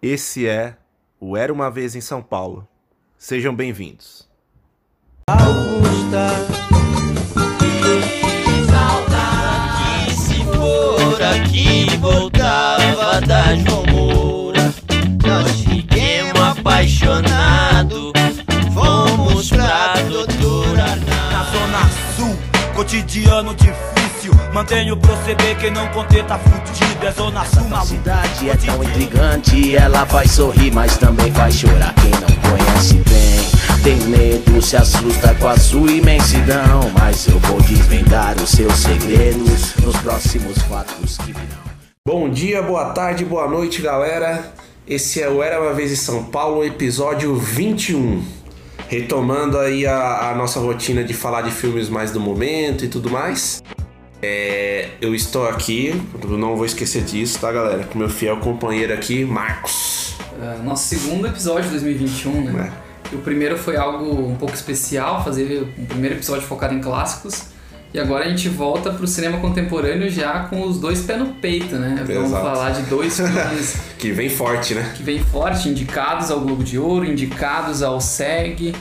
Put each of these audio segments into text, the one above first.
Esse é o Era uma Vez em São Paulo. Sejam bem-vindos. Augusta, que saudade se for aqui voltava da João Moura. Nós fiquemos apaixonados, fomos pra doutora Arnaldo. Na zona sul, cotidiano difícil Mantenho proceder, quem não conter tá fudido É zona sul, A maluco cidade é tão intrigante, ela faz sorrir, mas também faz chorar. Quem não conhece bem, tem medo, se assusta com a sua imensidão. Mas eu vou desvendar os seus segredos nos próximos fatos que virão. Bom dia, boa tarde, boa noite, galera. Esse é o Era uma Vez em São Paulo, episódio 21. Retomando aí a, a nossa rotina de falar de filmes mais do momento e tudo mais. É, eu estou aqui, não vou esquecer disso, tá, galera? Com meu fiel companheiro aqui, Marcos. É, nosso segundo episódio de 2021, né? E o primeiro foi algo um pouco especial, fazer um primeiro episódio focado em clássicos. E agora a gente volta pro cinema contemporâneo já com os dois pés no peito, né? Vamos Exato. falar de dois filmes Que vem forte, né? que vem forte, indicados ao Globo de Ouro, indicados ao SEG,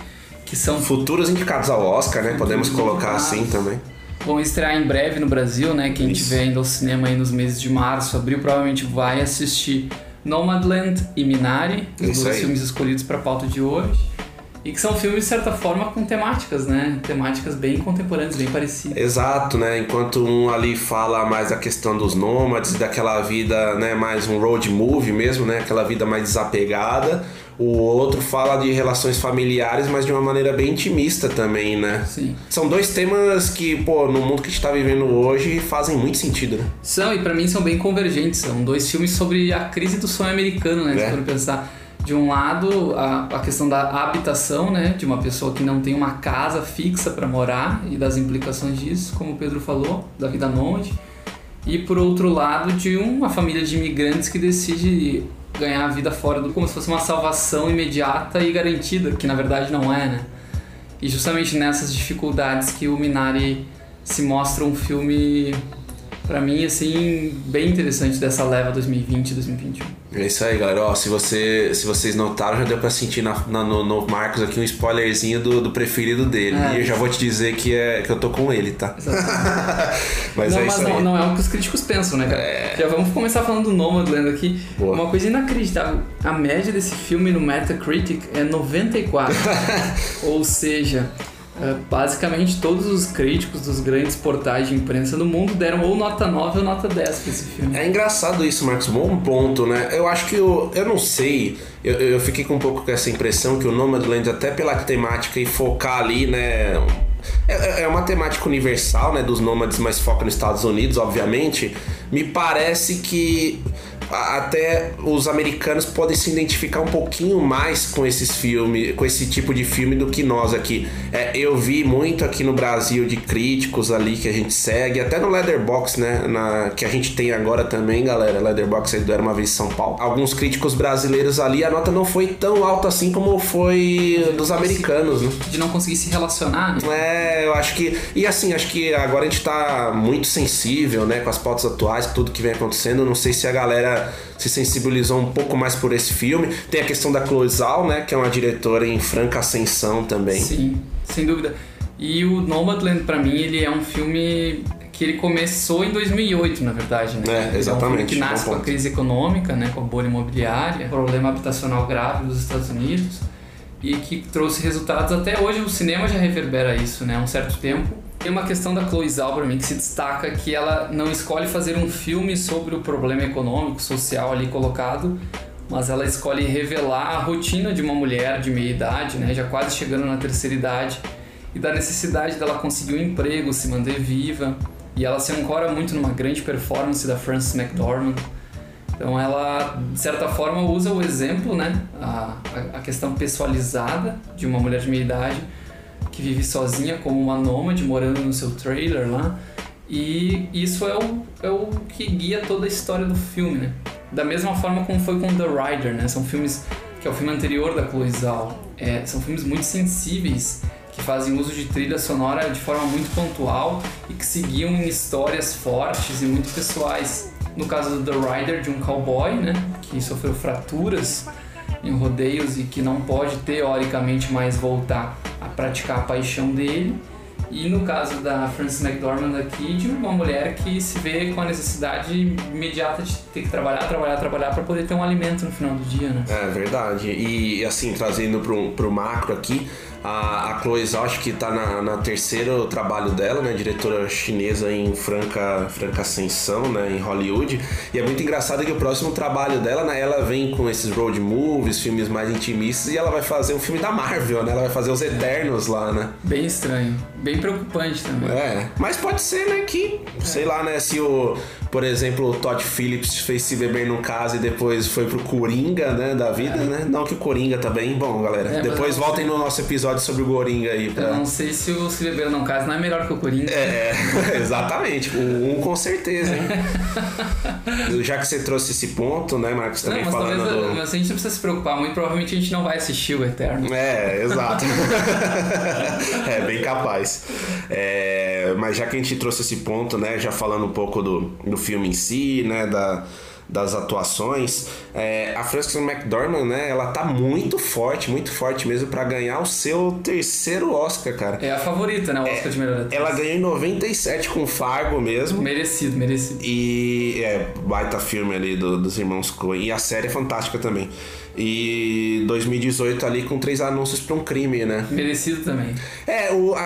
que são Futuros indicados ao Oscar, né? Podemos colocar assim também. Vão estrear em breve no Brasil, né? Quem Isso. estiver indo ao cinema aí nos meses de março, abril, provavelmente vai assistir Nomadland e Minari, os Isso dois aí. filmes escolhidos para pauta de hoje. E que são filmes, de certa forma, com temáticas, né? Temáticas bem contemporâneas, bem parecidas. Exato, né? Enquanto um ali fala mais da questão dos nômades, daquela vida, né, mais um road movie mesmo, né? Aquela vida mais desapegada. O outro fala de relações familiares, mas de uma maneira bem intimista também, né? Sim. São dois temas que, pô, no mundo que a gente tá vivendo hoje fazem muito sentido, né? São, e pra mim são bem convergentes. São dois filmes sobre a crise do sonho americano, né? É. Se for pensar. De um lado, a, a questão da habitação, né? De uma pessoa que não tem uma casa fixa para morar e das implicações disso, como o Pedro falou, da vida nômade. E por outro lado, de uma família de imigrantes que decide ganhar a vida fora do como se fosse uma salvação imediata e garantida, que na verdade não é, né? E justamente nessas dificuldades que o Minari se mostra um filme, pra mim, assim, bem interessante dessa leva 2020 2021. É isso aí, galera. Ó, se, você, se vocês notaram, já deu pra sentir na, na- no, no Marcos aqui um spoilerzinho do, do preferido dele. É. E eu já vou te dizer que, é, que eu tô com ele, tá? mas não, é mas isso não, aí. não é o que os críticos pensam, né, cara? Já vamos começar falando do Nomadland aqui. Boa. Uma coisa inacreditável. A média desse filme no Metacritic é 94. Ou seja, é, basicamente todos os críticos dos grandes portais de imprensa do mundo deram ou nota 9 ou nota 10 pra esse filme. É engraçado isso, Marcos. Bom ponto, né? Eu acho que o. Eu não sei. Eu, eu fiquei com um pouco com essa impressão que o Nomadland, até pela temática e focar ali, né? É, é uma temática universal, né? Dos nômades, mas foca nos Estados Unidos, obviamente. Me parece que até os americanos podem se identificar um pouquinho mais com esses filmes, com esse tipo de filme do que nós aqui. É, eu vi muito aqui no Brasil de críticos ali que a gente segue, até no Leatherbox, né? Na, que a gente tem agora também, galera. Leatherbox aí do Era uma Vez em São Paulo. Alguns críticos brasileiros ali, a nota não foi tão alta assim como foi dos americanos, né? De não conseguir se relacionar, né? É, eu acho que. E assim, acho que agora a gente tá muito sensível, né, com as pautas atuais, tudo que vem acontecendo. Não sei se a galera se sensibilizou um pouco mais por esse filme. Tem a questão da Chloe Zhao, né, que é uma diretora em franca ascensão também. Sim, sem dúvida. E o Nomadland, pra mim, ele é um filme que ele começou em 2008, na verdade, né? É, Ele É um filme exatamente, que nasce com a crise econômica, né? Com a bolha imobiliária, problema habitacional grave nos Estados Unidos e que trouxe resultados até hoje. O cinema já reverbera isso, né? Há um certo tempo. Tem uma questão da Chloe Zhao pra mim que se destaca que ela não escolhe fazer um filme sobre o problema econômico, social ali colocado, mas ela escolhe revelar a rotina de uma mulher de meia idade, né, já quase chegando na terceira idade, e da necessidade dela conseguir um emprego, se manter viva, e ela se ancora muito numa grande performance da Frances McDormand. Então ela, de certa forma, usa o exemplo, né, a- a questão pessoalizada de uma mulher de meia idade que vive sozinha como uma nômade, morando no seu trailer lá, e isso é o, é o que guia toda a história do filme, né? Da mesma forma como foi com The Rider, né? São filmes que é o filme anterior da Chloe. É, são filmes muito sensíveis que fazem uso de trilha sonora de forma muito pontual e que seguiam em histórias fortes e muito pessoais. No caso do The Rider, de um cowboy, né? Que sofreu fraturas em rodeios e que não pode teoricamente mais voltar a praticar a paixão dele. E no caso da Frances McDormand aqui, de uma mulher que se vê com a necessidade imediata de ter que trabalhar, trabalhar, trabalhar para poder ter um alimento no final do dia, né? É verdade. E assim, trazendo pro, pro macro aqui, a, a Chloe Zhao, acho que tá na, na terceiro trabalho dela, né? Diretora chinesa em franca, franca ascensão, né? Em Hollywood. E é muito engraçado que o próximo trabalho dela, né? Ela vem com esses road movies, filmes mais intimistas, e ela vai fazer um filme da Marvel, né? Ela vai fazer os Eternos lá, né? Bem estranho. Bem preocupante também. É, mas pode ser, né, que, sei lá, né, se o, por exemplo, o Todd Phillips fez Se Beber no Caso e depois foi pro Coringa, né, da vida, né? Não que o Coringa também, bom, galera, É, depois eu- voltem no nosso episódio sobre o Coringa aí. Eu Pra... não sei se o Se Beber Não Casa não é melhor que o Coringa. É, exatamente, o um com certeza, hein? Já que você trouxe esse ponto, né, Marcos, Não, também mas falando talvez do... mas a gente não precisa se preocupar muito, provavelmente a gente não vai assistir o Eterno. É, exato. é, bem capaz. É, mas já que a gente trouxe esse ponto, né, já falando um pouco do, do filme em si, né, da, das atuações, é, a Frances McDormand, né, ela tá muito forte, muito forte mesmo pra ganhar o seu terceiro Oscar, cara. É a favorita, né? O Oscar de melhor atriz. Ela ganhou em 97 com Fargo mesmo. Merecido, merecido. E é, baita filme ali do- dos irmãos Coen. E a série é fantástica também. E 2018 ali com três anúncios pra um crime, né? Merecido também. É, o, a, a,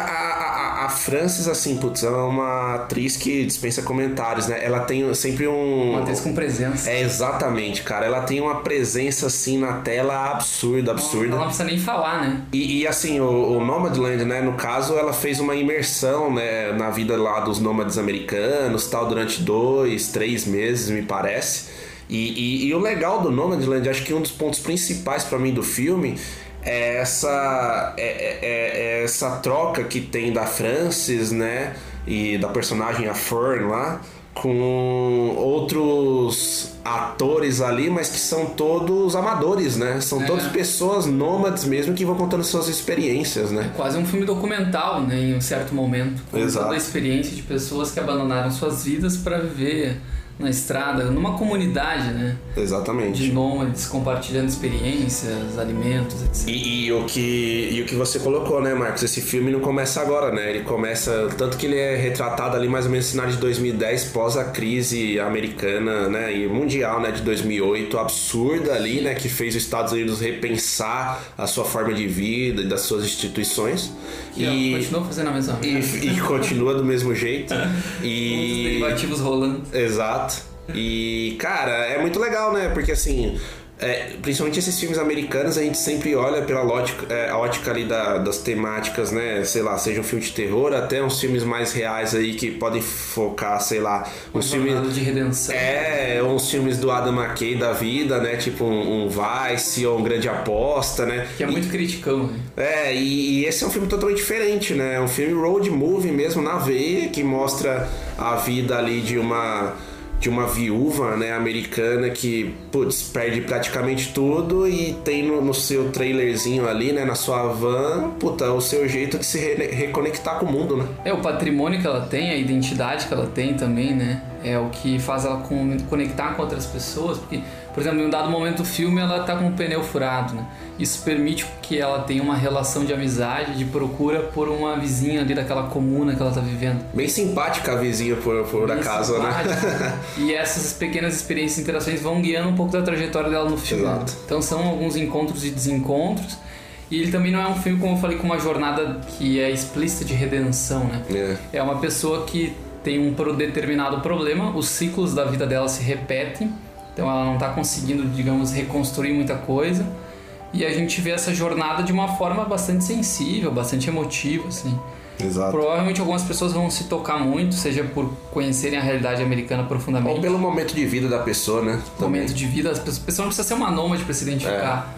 a- a Frances, assim, putz, ela é uma atriz que dispensa comentários, né? Ela tem sempre um. Uma atriz com presença. É, exatamente, cara. Ela tem uma presença, assim, na tela absurda, absurda. Ela não precisa nem falar, né? E, e, assim, o, o Nomadland, né? No caso, ela fez uma imersão, né? Na vida lá dos nômades americanos, tal, durante dois, três meses, me parece. E, e- e o legal do Nomadland, acho que um dos pontos principais pra mim do filme é essa, é, é- é- é essa troca que tem da Frances, né? E da personagem a Fern lá com outros atores ali, mas que são todos amadores, né? São É. todas pessoas nômades mesmo que vão contando suas experiências, né? Quase um filme documental, né? Em um certo momento. Com Exato. Toda a experiência de pessoas que abandonaram suas vidas para viver na estrada, numa comunidade, né? Exatamente. De nômades compartilhando experiências, alimentos, etc. E, e o que, e o que você colocou, né, Marcos? Esse filme não começa agora, né? Ele começa. Tanto que ele é retratado ali mais ou menos no cenário de 2010, pós a crise americana, né? E mundial, né? De 2008, absurda ali, né? Que fez os Estados Unidos repensar a sua forma de vida e das suas instituições. E, continua fazendo a mesma e, merda. e continua do mesmo jeito. E. derivativos rolando. Exato. E, cara, é muito legal, né? Porque assim. É, principalmente esses filmes americanos, a gente sempre olha pela lógica, é, a ótica ali da- das temáticas, né? Sei lá, seja um filme de terror, até uns filmes mais reais aí que podem focar, sei lá, uns filmes. Jornada de redenção. É, uns filmes do Adam McKay da vida, né? Tipo um, um Vice ou um Grande Aposta, né? Que é muito criticão, né? É, e, e esse é um filme totalmente diferente, né? É um filme road movie mesmo, na veia, que mostra a vida ali de uma de uma viúva, né, americana que, putz, perde praticamente tudo e tem no, no seu trailerzinho ali, né, na sua van, puta, o seu jeito de se re- reconectar com o mundo, né? É, o patrimônio que ela tem, a identidade que ela tem também, né? É o que faz ela con- conectar com outras pessoas. Porque, por exemplo, em um dado momento do filme ela tá com o pneu furado, né? Isso permite que ela tenha uma relação de amizade, de procura por uma vizinha ali daquela comuna que ela tá vivendo. Bem simpática a vizinha, por, por Bem acaso, né? simpática. e essas pequenas experiências e interações vão guiando um pouco da trajetória dela no filme. né? Exato. Então são alguns encontros e desencontros. E ele também não é um filme, como eu falei, com uma jornada que é explícita de redenção, né? É. É uma pessoa que tem um determinado problema, os ciclos da vida dela se repetem, então ela não está conseguindo, digamos, reconstruir muita coisa. E a gente vê essa jornada de uma forma bastante sensível, bastante emotiva, assim. Exato. Provavelmente algumas pessoas vão se tocar muito, seja por conhecerem a realidade americana profundamente, Ou pelo momento de vida da pessoa, né? Também. momento de vida, as pessoas, a pessoa não precisa ser uma nômade para se identificar.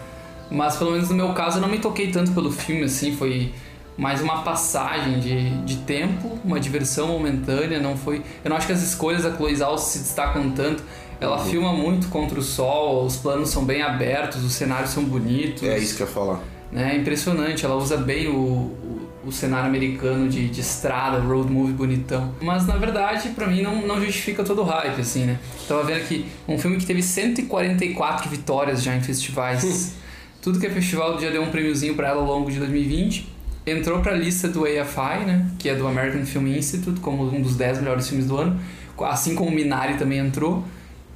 Mas pelo menos no meu caso eu não me toquei tanto pelo filme, assim, foi mais uma passagem de, de tempo, uma diversão momentânea, não foi... Eu não acho que as escolhas da Chloe Zhao se destacam tanto. Ela Uhum. filma muito contra o sol, os planos são bem abertos, os cenários são bonitos. É isso que eu ia falar. né? É impressionante, ela usa bem o, o- o cenário americano de, de estrada, road movie bonitão. Mas na verdade, pra mim, não, não justifica todo o hype, assim, né? Tava vendo aqui, um filme que teve 144 vitórias já em festivais. Tudo que é festival já deu um prêmiozinho pra ela ao longo de 2020. Entrou pra lista do AFI, né? Que é do American Film Institute, como um dos 10 melhores filmes do ano. Assim como Minari também entrou.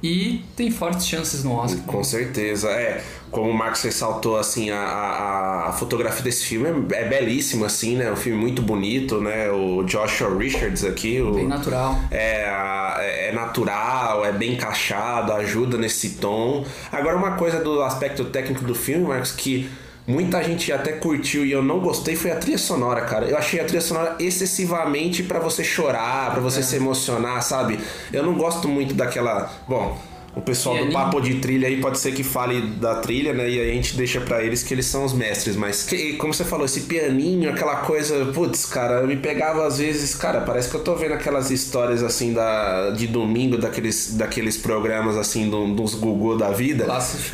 E tem fortes chances no Oscar. Com certeza, é. Como o Marcos ressaltou, assim, a, a, a fotografia desse filme é, é belíssima, assim, né? Um filme muito bonito, né? O Joshua Richards aqui. O, Bem natural. É, a- é natural, é bem encaixado, ajuda nesse tom. Agora, uma coisa do aspecto técnico do filme, Marcos, que muita gente até curtiu e eu não gostei foi a trilha sonora, cara. Eu achei a trilha sonora excessivamente pra você chorar, pra você se emocionar, sabe? Eu não gosto muito daquela. Bom. O pessoal do papo de trilha aí pode ser que fale da trilha, né? E aí a gente deixa pra eles que eles são os mestres. Mas, que- como você falou, esse pianinho, aquela coisa, putz, cara, me pegava às vezes, cara, parece que eu tô vendo aquelas histórias assim da, de domingo, daqueles, daqueles programas assim, do- dos Gugu da vida.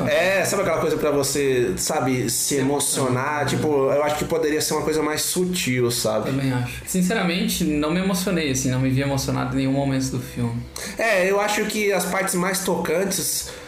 É, sabe aquela coisa pra você, sabe, se emocionar? Tipo, eu acho que poderia ser uma coisa mais sutil, sabe? Também acho. Sinceramente, não me emocionei, assim, não me vi emocionado em nenhum momento do filme. É, eu acho que as partes mais tocantes,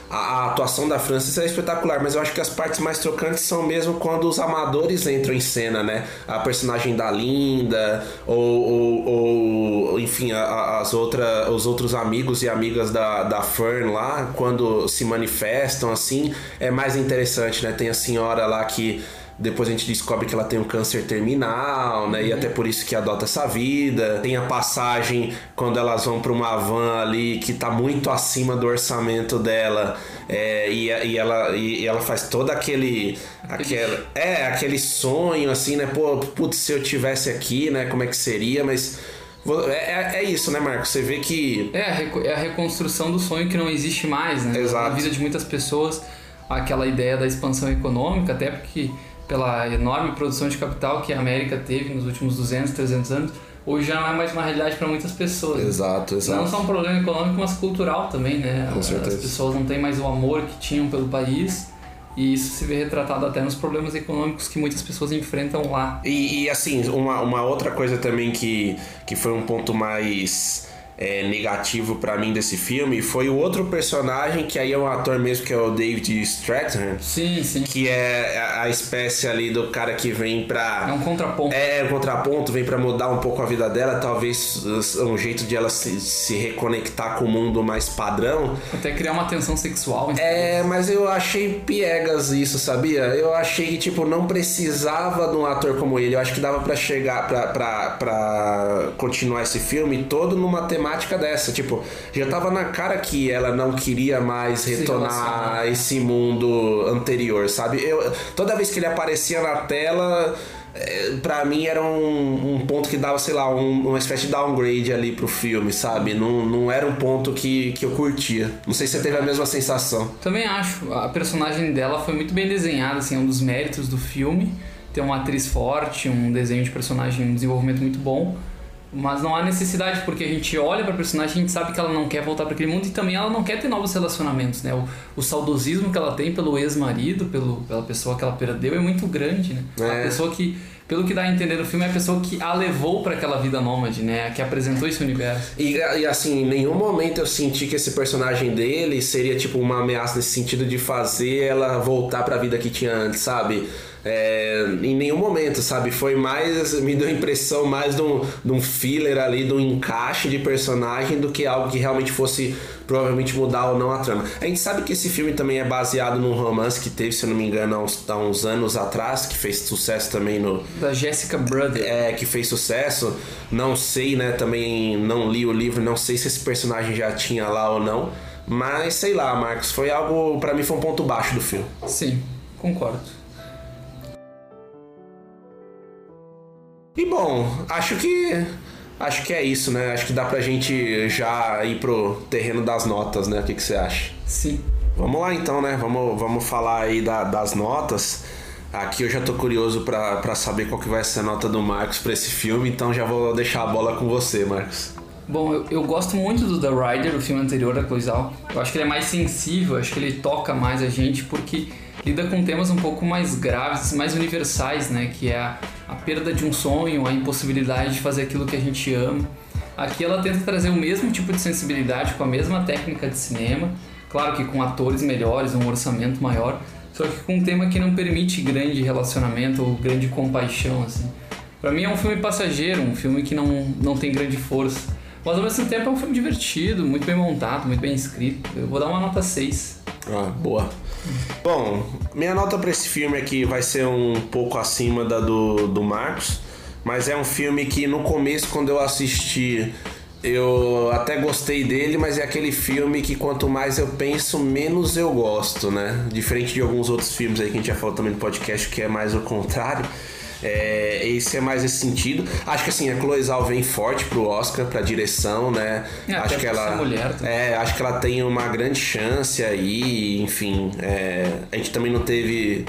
a, a atuação da Francis é espetacular, mas eu acho que as partes mais tocantes são mesmo quando os amadores entram em cena, né? A personagem da Linda, ou, ou, ou, enfim, as outra, os outros amigos e amigas da, da Fern lá, quando se manifestam assim, é mais interessante, né? Tem a senhora lá que. Depois a gente descobre que ela tem um câncer terminal, né? E até por isso que adota essa vida. Tem a passagem quando elas vão para uma van ali que tá muito acima do orçamento dela. é, e, e ela, e, ela faz todo aquele. aquele é, aquele sonho assim, né? Pô, putz, se eu tivesse aqui, né? Como é que seria? Mas. vo- É, é isso, né, Marcos? Você vê que. É a, é a reconstrução do sonho que não existe mais, né? Exato. Na vida de muitas pessoas, aquela ideia da expansão econômica, até porque pela enorme produção de capital que a América teve nos últimos 200, 300 anos, hoje já não é mais uma realidade para muitas pessoas. Exato, exato. Não só um problema econômico, mas cultural também, né? Com certeza. As pessoas não têm mais o amor que tinham pelo país. E isso se vê retratado até nos problemas econômicos que muitas pessoas enfrentam lá. E, e, assim, uma, uma outra coisa também que, que foi um ponto mais é, negativo pra mim desse filme foi o outro personagem, que aí é um ator mesmo, que é o David Strathairn, Sim, sim. que é a- a espécie ali do cara que vem É pra. um contraponto. É, um contraponto, vem pra mudar um pouco a vida dela, talvez um jeito de ela se, se reconectar com o mundo mais padrão. Até criar uma tensão sexual. É, mas eu achei piegas isso, sabia? Eu achei que, tipo, não precisava de um ator como ele. Eu acho que dava pra chegar, pra continuar esse filme todo numa temática dessa. Tipo, já tava na cara que ela não queria mais retornar a esse mundo anterior, sabe? Eu, toda vez que ele aparecia na tela. é, Pra mim era um, um ponto que dava, sei lá, um- uma espécie de downgrade ali pro filme, sabe? Não, não era um ponto que, que eu curtia. Não sei se você teve a mesma sensação. Também acho. A personagem dela foi muito bem desenhada, assim, é um dos méritos do filme. Tem uma atriz forte, um desenho de personagem, um desenvolvimento muito bom. Mas não há necessidade, porque a gente olha pra personagem e a gente sabe que ela não quer voltar para aquele mundo e também ela não quer ter novos relacionamentos, né? O, o saudosismo que ela tem pelo ex-marido, pela pessoa que ela perdeu, é muito grande, né? É. A pessoa que, pelo que dá a entender no filme, é a pessoa que a levou para aquela vida nômade, né? Que apresentou esse universo. E, e, assim, em nenhum momento eu senti que esse personagem dele seria tipo uma ameaça nesse sentido de fazer ela voltar pra vida que tinha antes, sabe? É, em nenhum momento, sabe? Foi mais. Me deu a impressão mais de um, de um filler ali, de um encaixe de personagem do que algo que realmente fosse provavelmente mudar ou não a trama. A gente sabe que esse filme também é baseado num romance que teve, se eu não me engano, há uns, há uns anos atrás, que fez sucesso também no, Da Jessica Brother. é, que fez sucesso. Não sei, né? Também não li o livro, não sei se esse personagem já tinha lá ou não. Mas sei lá, Marcos, foi algo. Pra mim foi um ponto baixo do filme. Sim, concordo. E bom, acho que. Acho que é isso, né? Acho que dá pra gente já ir pro terreno das notas, né? O que, que você acha? Sim. Vamos lá então, né? Vamos, vamos falar aí da- das notas. Aqui eu já tô curioso pra, pra saber qual que vai ser a nota do Marcos pra esse filme, então já vou deixar a bola com você, Marcos. Bom, eu, eu gosto muito do The Rider, o filme anterior da Cloizal. Eu acho que ele é mais sensível, acho que ele toca mais a gente porque lida com temas um pouco mais graves, mais universais, né? Que é a, a perda de um sonho, a impossibilidade de fazer aquilo que a gente ama. Aqui ela tenta trazer o mesmo tipo de sensibilidade com a mesma técnica de cinema, claro que com atores melhores, um orçamento maior, só que com um tema que não permite grande relacionamento ou grande compaixão, assim. Pra mim é um filme passageiro, um filme que não, não tem grande força. Mas ao mesmo tempo é um filme divertido, muito bem montado, muito bem escrito. Eu vou dar uma nota 6. Ah, boa. Bom, minha nota para esse filme aqui vai ser um pouco acima da do, do Marcos, mas é um filme que no começo, quando eu assisti, eu até gostei dele, mas é aquele filme que quanto mais eu penso, menos eu gosto, né? Diferente de alguns outros filmes aí que a gente já falou também no podcast, que é mais o contrário. É, esse é mais esse sentido. Acho que assim, a Chloe Zhao vem forte pro Oscar, pra direção, né? É, acho que ela. mulher também. é, acho que ela tem uma grande chance aí, enfim. é, a gente também não teve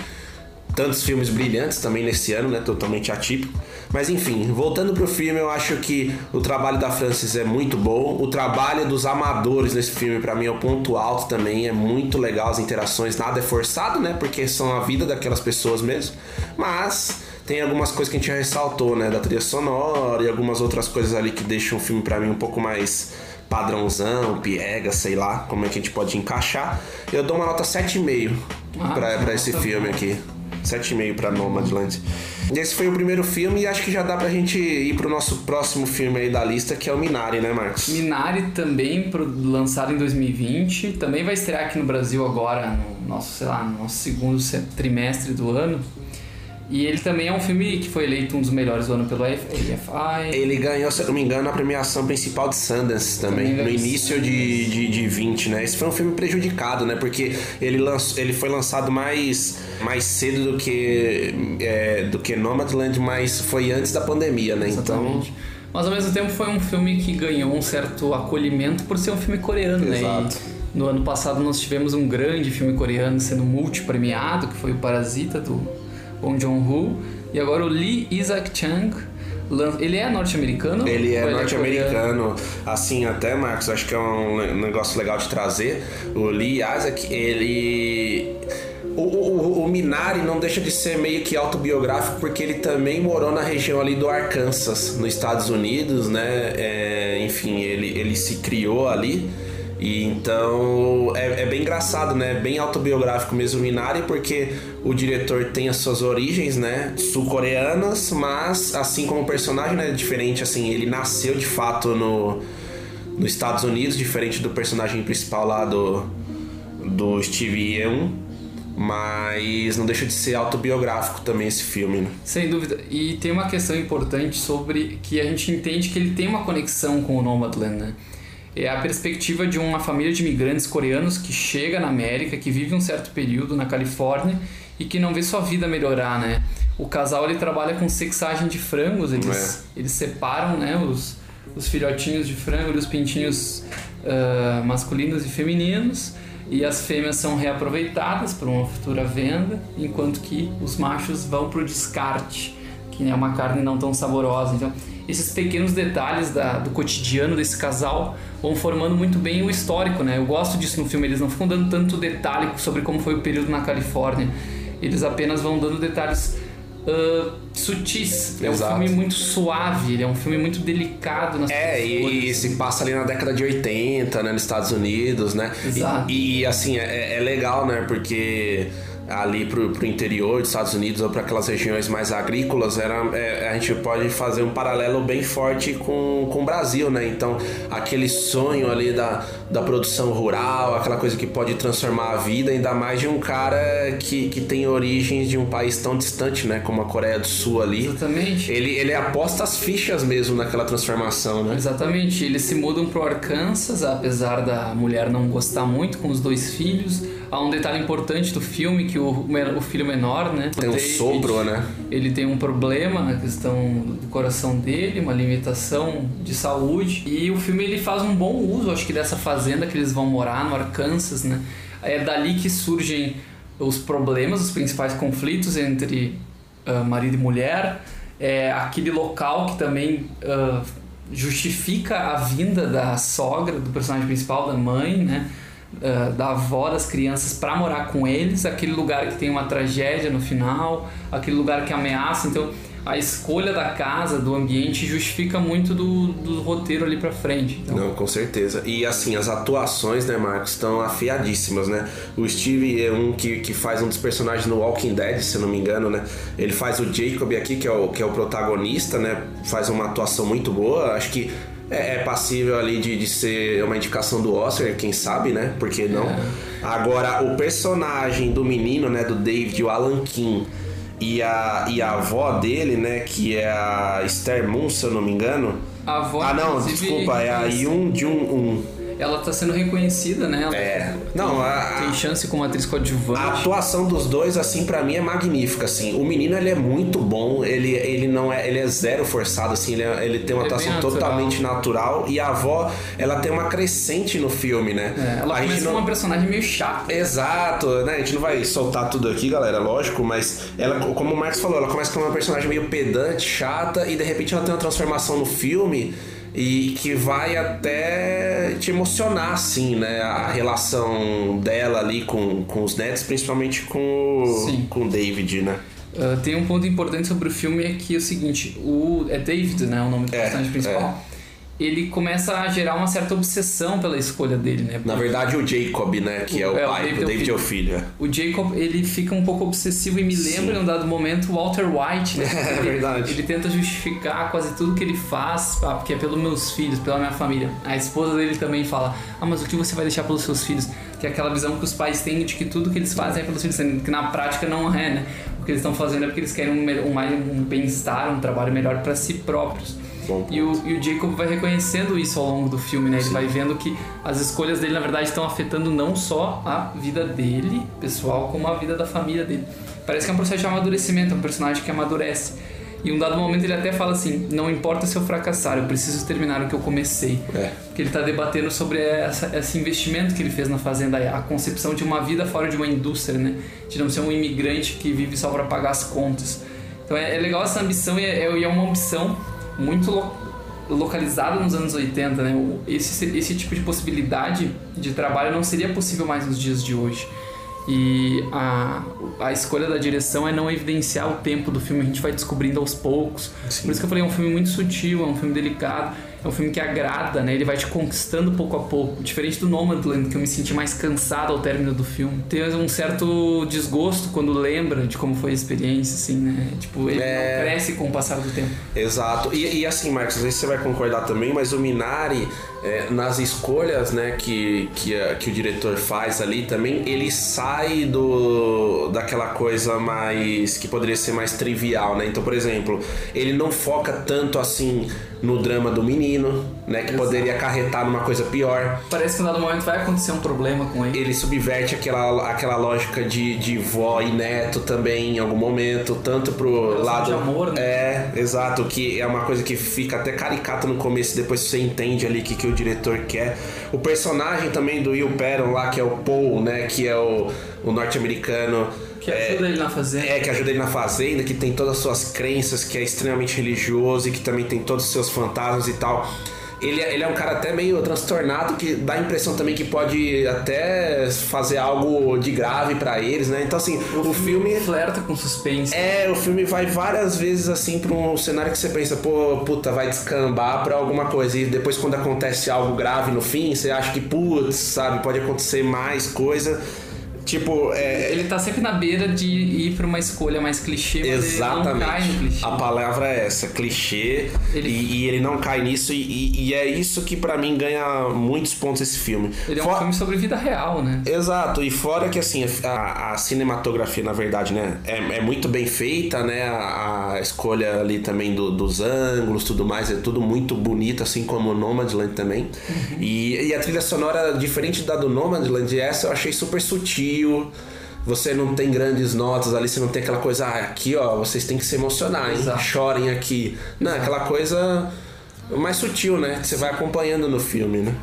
tantos filmes brilhantes também nesse ano, né? Totalmente atípico. Mas enfim, voltando pro filme, eu acho que o trabalho da Frances é muito bom. O trabalho dos amadores nesse filme, pra mim, é o ponto alto também. É muito legal as interações. Nada é forçado, né? Porque são a vida daquelas pessoas mesmo. Mas tem algumas coisas que a gente já ressaltou, né? Da trilha sonora e algumas outras coisas ali que deixam o filme pra mim um pouco mais padrãozão, piega, sei lá, como é que a gente pode encaixar. Eu dou uma nota 7,5 Ah, pra, pra esse filme aqui. 7,5 pra Nomadland. E esse foi o primeiro filme e acho que já dá pra gente ir pro nosso próximo filme aí da lista, que é o Minari, né, Marcos? Minari também pro- lançado em 2020, também vai estrear aqui no Brasil agora no nosso, sei lá, no nosso segundo se- trimestre do ano. E ele também é um filme que foi eleito um dos melhores do ano pelo AFI. Ele ganhou, se eu não me engano, a premiação principal de Sundance também, Também no início de, de, de 20, né? Esse foi um filme prejudicado, né? Porque ele, lançou, ele foi lançado mais, mais cedo do que, é, do que Nomadland, mas foi antes da pandemia, né? Exatamente. Mas ao mesmo tempo foi um filme que ganhou um certo acolhimento por ser um filme coreano, né? Exato. E no ano passado nós tivemos um grande filme coreano sendo multi-premiado, que foi o Parasita do Bong Joon-ho. E agora o Lee Isaac Chung, ele é norte-americano? Ele é Ou norte-americano, assim até, Marcos, acho que é um negócio legal de trazer. O Lee Isaac, ele. O, o, o Minari não deixa de ser meio que autobiográfico porque ele também morou na região ali do Arkansas, nos Estados Unidos, né? É, enfim, ele, ele se criou ali. E então é, é bem engraçado, né? Bem autobiográfico mesmo o Minari, porque o diretor tem as suas origens, né? Sul-coreanas, mas assim como o personagem né, é diferente, assim, ele nasceu de fato no, nos Estados Unidos, diferente do personagem principal lá do, do Steve Yeun, mas não deixa de ser autobiográfico também esse filme, né? Sem dúvida. E tem uma questão importante sobre que a gente entende que ele tem uma conexão com o Nomadland, né? É a perspectiva de uma família de imigrantes coreanos que chega na América, que vive um certo período na Califórnia e que não vê sua vida melhorar, né? O casal ele trabalha com sexagem de frangos, eles, eles separam, né, os, os filhotinhos de frango e os pintinhos ah, masculinos e femininos e as fêmeas são reaproveitadas para uma futura venda, enquanto que os machos vão para o descarte, que é uma carne não tão saborosa. Então, esses pequenos detalhes da- do cotidiano desse casal vão formando muito bem o histórico, né? Eu gosto disso no filme, eles não ficam dando tanto detalhe sobre como foi o período na Califórnia, eles apenas vão dando detalhes ah, sutis. É um filme muito suave, ele é um filme muito delicado nas É, e, cores. e se passa ali na década de 80, né, nos Estados Unidos, né? Exato. E, e, assim, é, é legal, né, porque ali pro, pro interior dos Estados Unidos ou para aquelas regiões mais agrícolas, era, é, a gente pode fazer um paralelo bem forte com, com o Brasil, né? Então, aquele sonho ali da, da produção rural, aquela coisa que pode transformar a vida, ainda mais de um cara que, que tem origens de um país tão distante, né, como a Coreia do Sul ali. Exatamente. Ele, ele aposta as fichas mesmo naquela transformação, né? Exatamente, eles se mudam pro Arkansas, apesar da mulher não gostar muito com os dois filhos. Há um detalhe importante do filme que o, o filho menor, né? Tem um David, sopro, né? Ele tem um problema na questão do coração dele, uma limitação de saúde. E o filme ele faz um bom uso, acho que dessa fazenda que eles vão morar no Arkansas, né? É dali que surgem os problemas, os principais conflitos entre ah, marido e mulher. É aquele local que também ah, justifica a vinda da sogra, do personagem principal, da mãe, né? Uh, da avó das crianças para morar com eles, aquele lugar que tem uma tragédia no final, aquele lugar que ameaça. Então, a escolha da casa, do ambiente, justifica muito do, do roteiro ali pra frente. Então. Não, com certeza. E assim, as atuações, né, Marcos, estão afiadíssimas, né? O Steve é um que, que faz um dos personagens no Walking Dead, se não me engano, né? Ele faz o Jacob aqui, que é o, que é o protagonista, né? Faz uma atuação muito boa. Acho que é, é passível ali de, de ser uma indicação do Oscar, quem sabe, né? Por que não? É. Agora, o personagem do menino, né, do David, o Alan King e a, e a avó dele, né, que é a Esther Moon, se eu não me engano. A avó, ah, não, desculpa, é a Yun Jun Un ela tá sendo reconhecida, né? Ela é. Não, a, tem chance como atriz coadjuvante. A atuação dos dois, assim, para mim é magnífica, assim. O menino, ele é muito bom, ele, ele não é, ele é zero forçado, assim, ele, é, ele tem uma é atuação natural. totalmente natural. E a avó, ela tem uma crescente no filme, né? É, ela a começa não... uma personagem meio chata. Exato, né? A gente não vai soltar tudo aqui, galera, lógico, mas ela, como o Marcos falou, ela começa com uma personagem meio pedante, chata, e de repente ela tem uma transformação no filme e que vai até te emocionar, assim, né? A relação dela ali com, com os netos, principalmente com, o, com o David, né? Uh, tem um ponto importante sobre o filme é que é o seguinte, o é David, né, o nome do é, personagem principal. É ele começa a gerar uma certa obsessão pela escolha dele, né? Na verdade, o Jacob, né? Que o, é o é, pai, o David, o David é o filho. É. O Jacob, ele fica um pouco obsessivo e me lembra em um dado momento o Walter White, né? É ele, verdade. Ele tenta justificar quase tudo que ele faz, ah, porque é pelos meus filhos, pela minha família. A esposa dele também fala: Ah, mas o que você vai deixar pelos seus filhos? Que é aquela visão que os pais têm de que tudo que eles fazem é pelos filhos, que na prática não é, né? O que eles estão fazendo é porque eles querem um, um, um bem-estar, um trabalho melhor para si próprios. E o, e o Jacob vai reconhecendo isso ao longo do filme, né? Ele Sim. vai vendo que as escolhas dele, na verdade, estão afetando não só a vida dele, pessoal, como a vida da família dele. Parece que é um processo de amadurecimento, é um personagem que amadurece. E um dado momento ele até fala assim: não importa se eu fracassar, eu preciso terminar o que eu comecei. É. Porque ele está debatendo sobre essa, esse investimento que ele fez na fazenda, a concepção de uma vida fora de uma indústria, né? De não ser um imigrante que vive só para pagar as contas. Então é, é legal essa ambição e é, é, é uma ambição muito lo localizado nos anos 80, né? Esse, esse tipo de possibilidade de trabalho não seria possível mais nos dias de hoje. E a, a escolha da direção é não evidenciar o tempo do filme, a gente vai descobrindo aos poucos. Sim. Por isso que eu falei, é um filme muito sutil, é um filme delicado é um filme que agrada, né? Ele vai te conquistando pouco a pouco. Diferente do Nomadland, que eu me senti mais cansado ao término do filme. Tem um certo desgosto quando lembra de como foi a experiência, assim, né? Tipo, ele é... cresce com o passar do tempo. Exato. E, e assim, Marcos, não sei se você vai concordar também, mas o Minari, é, nas escolhas, né, que, que, que o diretor faz ali também, ele sai do daquela coisa mais... que poderia ser mais trivial, né? Então, por exemplo, ele não foca tanto, assim, no drama do menino, né? Que Exato. poderia acarretar numa coisa pior. Parece que em dado momento vai acontecer um problema com ele. Ele subverte aquela, aquela lógica de, de vó e neto também em algum momento, tanto pro lado. De amor, né? É, exato, que é uma coisa que fica até caricata no começo, depois você entende ali o que, que o diretor quer. O personagem também do Will Perron lá, que é o Paul, né? Que é o, o norte-americano que ajuda é, ele na fazenda. É, que ajuda ele na fazenda, que tem todas as suas crenças, que é extremamente religioso e que também tem todos os seus fantasmas e tal. Ele, é, ele é um cara até meio transtornado, que dá a impressão também que pode até fazer algo de grave para eles, né? Então, assim, o, o filme, filme. flerta com suspense. É, o filme vai várias vezes assim pra um cenário que você pensa, pô, puta, vai descambar pra alguma coisa. E depois, quando acontece algo grave no fim, você acha que, putz, sabe, pode acontecer mais coisa. Tipo, é... ele tá sempre na beira de ir pra uma escolha mais clichê, mas Exatamente. ele não cai no clichê. A palavra é essa, clichê, ele... E, e, ele não cai nisso, e, e é isso que para mim ganha muitos pontos esse filme. Ele é um filme sobre vida real, né? Exato, e fora que assim, a, a cinematografia, na verdade, né, é, é, muito bem feita, né? A, a escolha ali também do, dos ângulos, tudo mais, é tudo muito bonito, assim como o Nomadland também. Uhum. E, e a trilha sonora, diferente da do Nomadland, essa eu achei super sutil frio, você não tem grandes notas ali, você não tem aquela coisa, ah, aqui ó, vocês têm que se emocionar, hein? Exato. Chorem aqui. Não, Exato. aquela coisa mais sutil, né? Que você vai acompanhando no filme, né?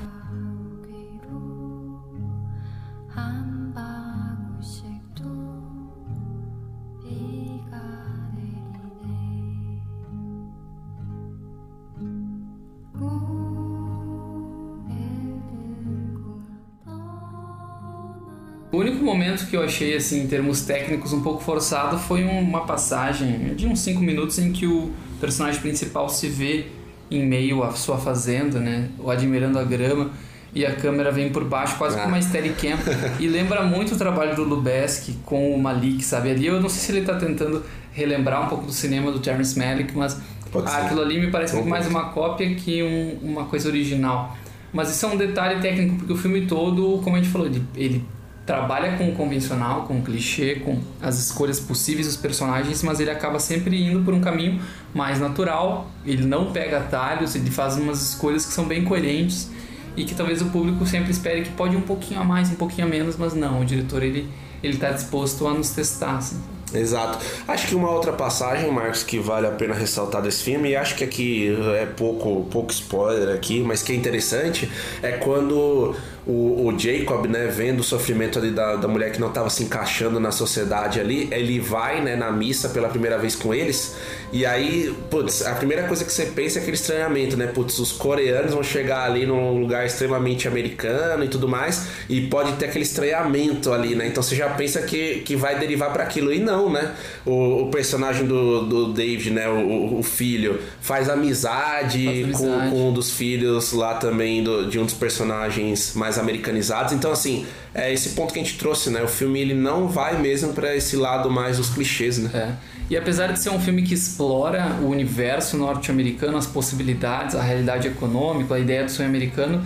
Único momento que eu achei, assim, em termos técnicos, um pouco forçado foi uma passagem de uns 5 minutos em que o personagem principal se vê em meio à sua fazenda, né? Ou admirando a grama e a câmera vem por baixo, quase como uma Steadicam. e lembra muito o trabalho do Lubeski com o Malik, sabe? Ali eu não sei se ele está tentando relembrar um pouco do cinema do Terrence Malick, mas ah, aquilo ali me parece muito mais uma cópia que um, uma coisa original. Mas isso é um detalhe técnico, porque o filme todo, como a gente falou, ele, ele trabalha com o convencional, com o clichê, com as escolhas possíveis dos personagens, mas ele acaba sempre indo por um caminho mais natural. Ele não pega atalhos, ele faz umas escolhas que são bem coerentes e que talvez o público sempre espere que pode um pouquinho a mais, um pouquinho a menos, mas não, o diretor ele ele está disposto a nos testar. Assim. Exato. Acho que uma outra passagem, Marcos, que vale a pena ressaltar desse filme, e acho que aqui é pouco, pouco spoiler aqui, mas que é interessante, é quando o, o Jacob, né, vendo o sofrimento ali da, da mulher que não estava se encaixando na sociedade ali, ele vai, né, na missa pela primeira vez com eles, e aí, putz, a primeira coisa que você pensa é aquele estranhamento, né, putz, os coreanos vão chegar ali num lugar extremamente americano e tudo mais, e pode ter aquele estranhamento ali, né, então você já pensa que, que vai derivar para aquilo, e não, né, o, o personagem do, do David, né, o, o filho, faz amizade, faz amizade. Com, com um dos filhos lá também do, de um dos personagens mais mais americanizados. Então, assim, é esse ponto que a gente trouxe, né? O filme ele não vai mesmo para esse lado mais dos clichês, né? É. E apesar de ser um filme que explora o universo norte-americano, as possibilidades, a realidade econômica, a ideia do sonho americano,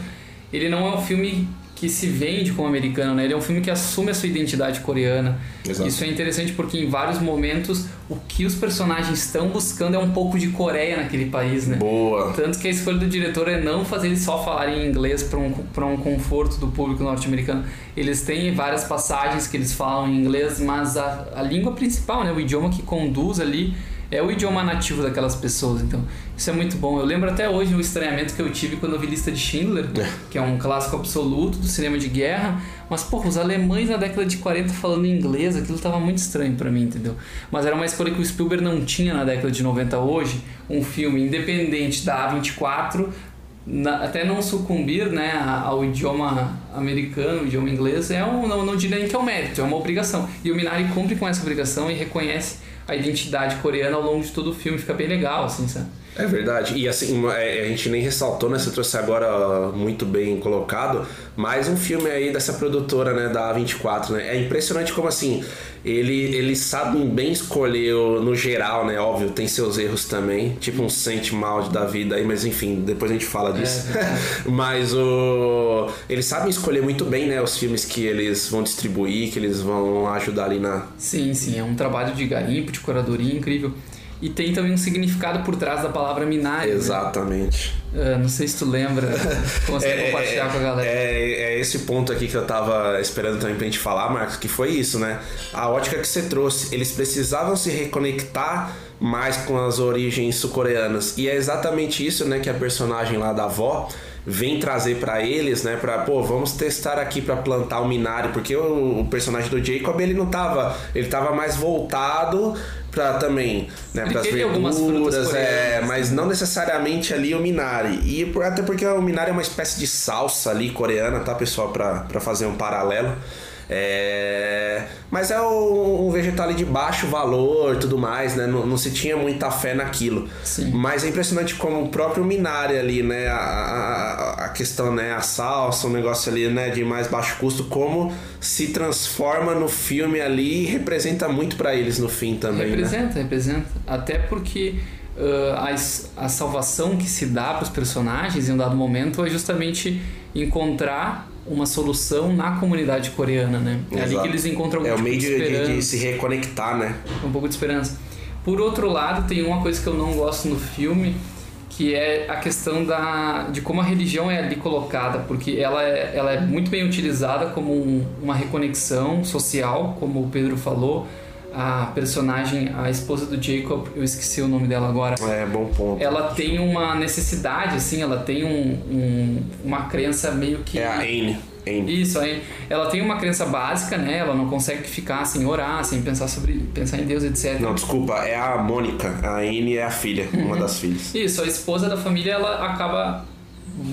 ele não é um filme que se vende como americano, né? Ele é um filme que assume a sua identidade coreana. Exato. Isso é interessante porque em vários momentos o que os personagens estão buscando é um pouco de Coreia naquele país, né? Boa. Tanto que a escolha do diretor é não fazer eles só falarem inglês para um, pra um conforto do público norte-americano. Eles têm várias passagens que eles falam em inglês, mas a, a língua principal, né? O idioma que conduz ali é o idioma nativo daquelas pessoas. Então, isso é muito bom. Eu lembro até hoje o estranhamento que eu tive quando eu vi Lista de Schindler, é. que é um clássico absoluto do cinema de guerra. Mas, porra, os alemães na década de 40 falando inglês, aquilo tava muito estranho para mim, entendeu? Mas era uma escolha que o Spielberg não tinha na década de 90 hoje. Um filme independente da A24, na, até não sucumbir né, ao idioma americano, idioma inglês, é um, não, não diria nem que é um mérito, é uma obrigação. E o Minari cumpre com essa obrigação e reconhece a identidade coreana ao longo de todo o filme, fica bem legal, assim, sabe? É verdade. E assim, é, a gente nem ressaltou, né? Você trouxe agora muito bem colocado, mais um filme aí dessa produtora, né? Da A24, né? É impressionante como assim, ele, eles sabem bem escolher no geral, né? Óbvio, tem seus erros também, tipo um sente mal da vida aí, mas enfim, depois a gente fala disso. É, mas o. Eles sabem escolher muito bem, né? Os filmes que eles vão distribuir, que eles vão ajudar ali na. Sim, sim, é um trabalho de garimpo, de curadoria incrível. E tem também um significado por trás da palavra minário. Né? Exatamente. Né? Não sei se tu lembra, consegue é, compartilhar é, com a galera. É, é, esse ponto aqui que eu tava esperando também pra gente falar, Marcos, que foi isso, né? A ótica que você trouxe. Eles precisavam se reconectar mais com as origens sul-coreanas. E é exatamente isso, né, que a personagem lá da avó vem trazer para eles, né, para pô, vamos testar aqui para plantar o minário, porque o, o, personagem do Jacob ele não tava, ele tava mais voltado para também, né, para as verduras, é, mas não necessariamente ali o minari. E até porque o minari é uma espécie de salsa ali coreana, tá, pessoal, para fazer um paralelo. É... Mas é um vegetal de baixo valor tudo mais, né? Não, não, se tinha muita fé naquilo. Sim. Mas é impressionante como o próprio Minari ali, né? A, a, a, questão, né? A salsa, um negócio ali, né? De mais baixo custo, como se transforma no filme ali e representa muito para eles no fim também. Né? Representa, né? representa. Até porque uh, a, a salvação que se dá para os personagens em um dado momento é justamente encontrar uma solução na comunidade coreana, né? É ali que eles encontram É o meio de, de, de, se reconectar, né? Um pouco de esperança. Por outro lado, tem uma coisa que eu não gosto no filme, que é a questão da, de como a religião é ali colocada, porque ela é, ela é muito bem utilizada como um, uma reconexão social, como o Pedro falou, a personagem, a esposa do Jacob, eu esqueci o nome dela agora. É, bom ponto. Ela tem uma necessidade, assim, ela tem um, um uma crença meio que. É a Anne. Anne. Isso, aí ela tem uma crença básica, né? Ela não consegue ficar sem orar, sem pensar sobre pensar em Deus, etc. Não, desculpa, é a Mônica. A Anne é a filha, uhum. uma das filhas. Isso, a esposa da família ela acaba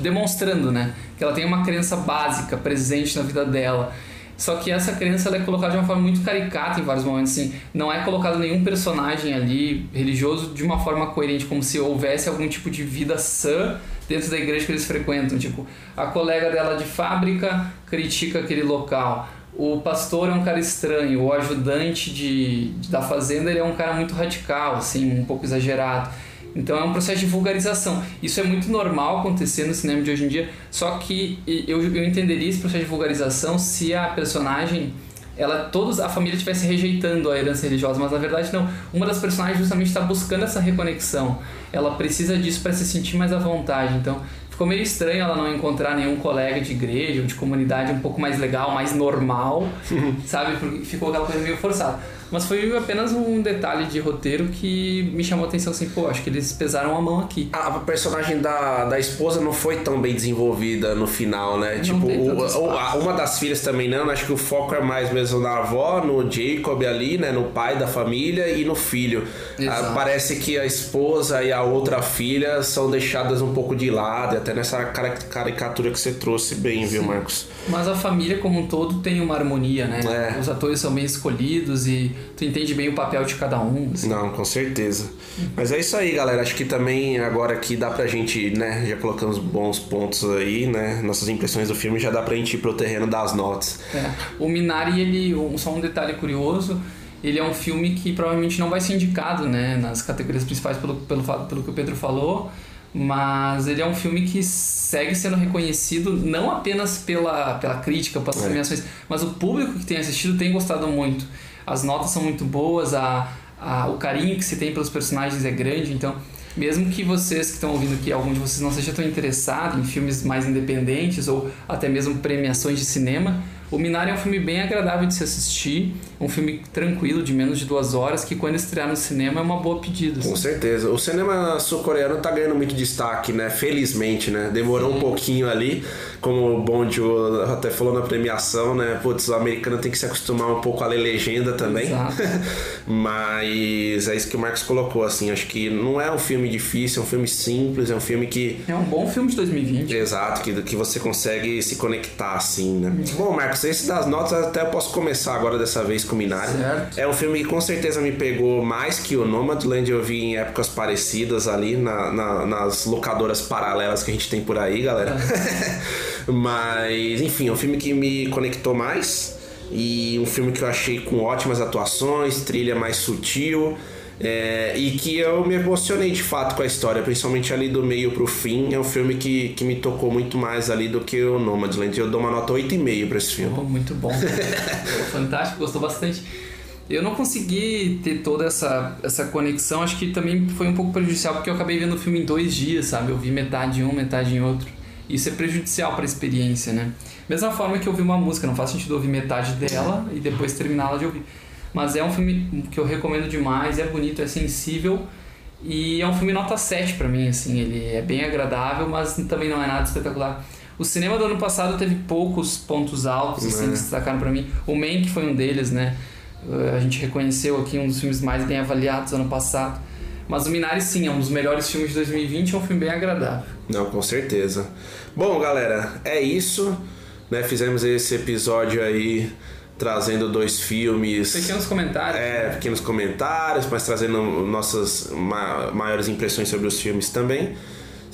demonstrando, né? Que ela tem uma crença básica presente na vida dela. Só que essa crença é colocada de uma forma muito caricata em vários momentos, assim. Não é colocado nenhum personagem ali religioso de uma forma coerente, como se houvesse algum tipo de vida sã dentro da igreja que eles frequentam. Tipo, a colega dela de fábrica critica aquele local. O pastor é um cara estranho, o ajudante de, da fazenda ele é um cara muito radical, assim, um pouco exagerado. Então é um processo de vulgarização. Isso é muito normal acontecer no cinema de hoje em dia, só que eu, eu entenderia esse processo de vulgarização se a personagem ela todos a família estivesse rejeitando a herança religiosa, mas na verdade não. Uma das personagens justamente está buscando essa reconexão. Ela precisa disso para se sentir mais à vontade. Então ficou meio estranho ela não encontrar nenhum colega de igreja ou de comunidade um pouco mais legal, mais normal, sabe? Porque ficou aquela coisa meio forçada. Mas foi apenas um detalhe de roteiro que me chamou a atenção assim, pô, acho que eles pesaram a mão aqui. A personagem da, da esposa não foi tão bem desenvolvida no final, né? Não tipo, o- o- a- uma das filhas também não, acho que o foco é mais mesmo na avó, no Jacob ali, né? No pai da família e no filho. Ah, parece que a esposa e a outra filha são deixadas um pouco de lado, e até nessa caricatura que você trouxe bem, viu, Marcos? Mas a família como um todo tem uma harmonia, né? É. Os atores são bem escolhidos e tu entende bem o papel de cada um. assim. Não, com certeza. Mas é isso aí, galera. Acho que também agora aqui dá pra gente, né? Já colocamos bons pontos aí, né? Nossas impressões do filme já dá pra gente ir pro terreno das notas. É. O Minari, ele, só um detalhe curioso, ele é um filme que provavelmente não vai ser indicado, né, nas categorias principais pelo, pelo, pelo que o Pedro falou, mas ele é um filme que segue sendo reconhecido não apenas pela, pela crítica, pelas É. premiações, mas o público que tem assistido tem gostado muito. As notas são muito boas, a, a, o carinho que se tem pelos personagens é grande, então mesmo que vocês que estão ouvindo aqui, algum de vocês não seja tão interessado em filmes mais independentes ou até mesmo premiações de cinema, o Minari é um filme bem agradável de se assistir, um filme tranquilo, de menos de duas horas, que quando estrear no cinema é uma boa pedida. Com assim. certeza. O cinema sul-coreano tá ganhando muito destaque, né? Felizmente, né? Demorou um pouquinho ali, como o Joe até falou na premiação, né? Putz, o americano tem que se acostumar um pouco a ler legenda também. Exato. Mas é isso que o Marcos colocou, assim. Acho que não é um filme difícil, é um filme simples, é um filme que É um bom filme de 2020. Exato, que, que você consegue se conectar assim, né? Bom, Marcos, esse das notas até eu posso começar agora dessa vez com o Minari. Certo. É um filme que com certeza me pegou mais que o Nomadland. Eu vi em épocas parecidas ali na- na- nas locadoras paralelas que a gente tem por aí, galera. Mas, enfim, é um filme que me conectou mais. E um filme que eu achei com ótimas atuações, trilha mais sutil. é, e que eu me emocionei de fato com a história, principalmente ali do meio pro fim. É um filme que, que me tocou muito mais ali do que o Nomadland. Eu dou uma nota 8,5 pra esse filme. Pô, muito bom. Fantástico, gostou bastante. Eu não consegui ter toda essa, essa conexão, acho que também foi um pouco prejudicial, porque eu acabei vendo o filme em dois dias, sabe? Eu vi metade em um, metade em outro. Isso é prejudicial para a experiência, né? Mesma forma que eu vi uma música, não faz sentido ouvir metade dela e depois terminá-la de ouvir. Mas é um filme que eu recomendo demais, é bonito, é sensível e é um filme nota 7 pra mim, assim, ele é bem agradável, mas também não é nada espetacular. O cinema do ano passado teve poucos pontos altos, assim, É. que se destacaram pra mim. O Mank foi um deles, né? Uh, A gente reconheceu aqui um dos filmes mais bem avaliados ano passado. Mas o Minari, sim, é um dos melhores filmes de 2020, é um filme bem agradável. Não, com certeza. Bom, galera, é isso. Né? Fizemos esse episódio aí trazendo dois filmes. Pequenos comentários. É, pequenos comentários, mas trazendo nossas ma- maiores impressões sobre os filmes também.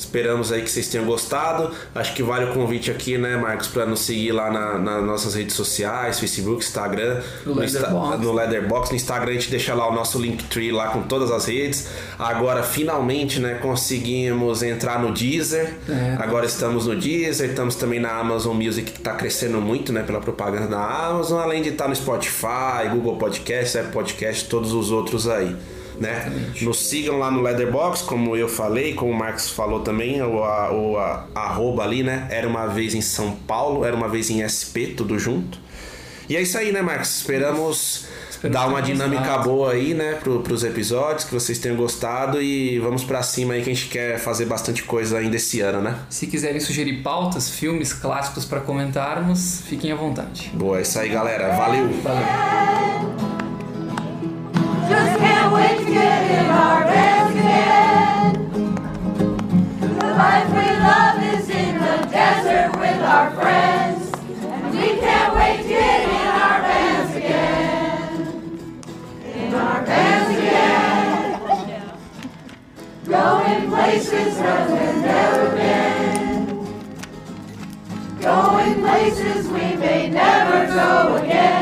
Esperamos aí que vocês tenham gostado. Acho que vale o convite aqui, né, Marcos, para nos seguir lá na- nas nossas redes sociais, Facebook, Instagram, No Insta- Letterboxd. no Leatherbox. No Instagram a gente deixa lá o nosso Linktree lá com todas as redes. Agora, finalmente, né, conseguimos entrar no Deezer. É. Agora estamos no Deezer, estamos também na Amazon Music, que está crescendo muito, né, pela propaganda da Amazon, além de estar no Spotify, Google Podcast, Apple Podcast, todos os outros aí. Né? Nos sigam lá no Leatherbox, como eu falei, como o Marcos falou também, o, a- o a- arroba ali, né? Era uma vez em São Paulo, era uma vez em SP, tudo junto. E é isso aí, né, Marcos? Esperamos dar uma dinâmica gostado. boa aí, né, pro, pros episódios, que vocês tenham gostado e vamos pra cima aí que a gente quer fazer bastante coisa ainda esse ano, né? Se quiserem sugerir pautas, filmes clássicos para comentarmos, fiquem à vontade. Boa, é isso aí, galera. Valeu! Valeu! Our again. The life we love is in the desert with our friends. And we can't wait to get in our bands again. In our bands again. Going places where we've never been. Going places we may never go again.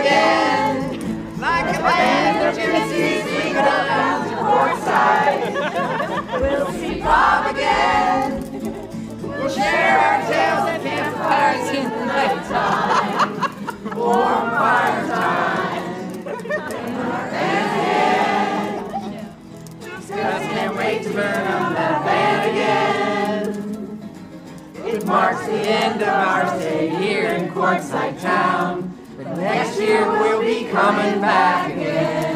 Again. Like a band of gypsies, go down to Portside. We'll see Bob again. We'll share our tales at campfires in the nighttime. Warm fire time. Just can't wait to burn up that band again. It marks the end of our stay here in Quartzsite Town. Next year we'll be coming back again.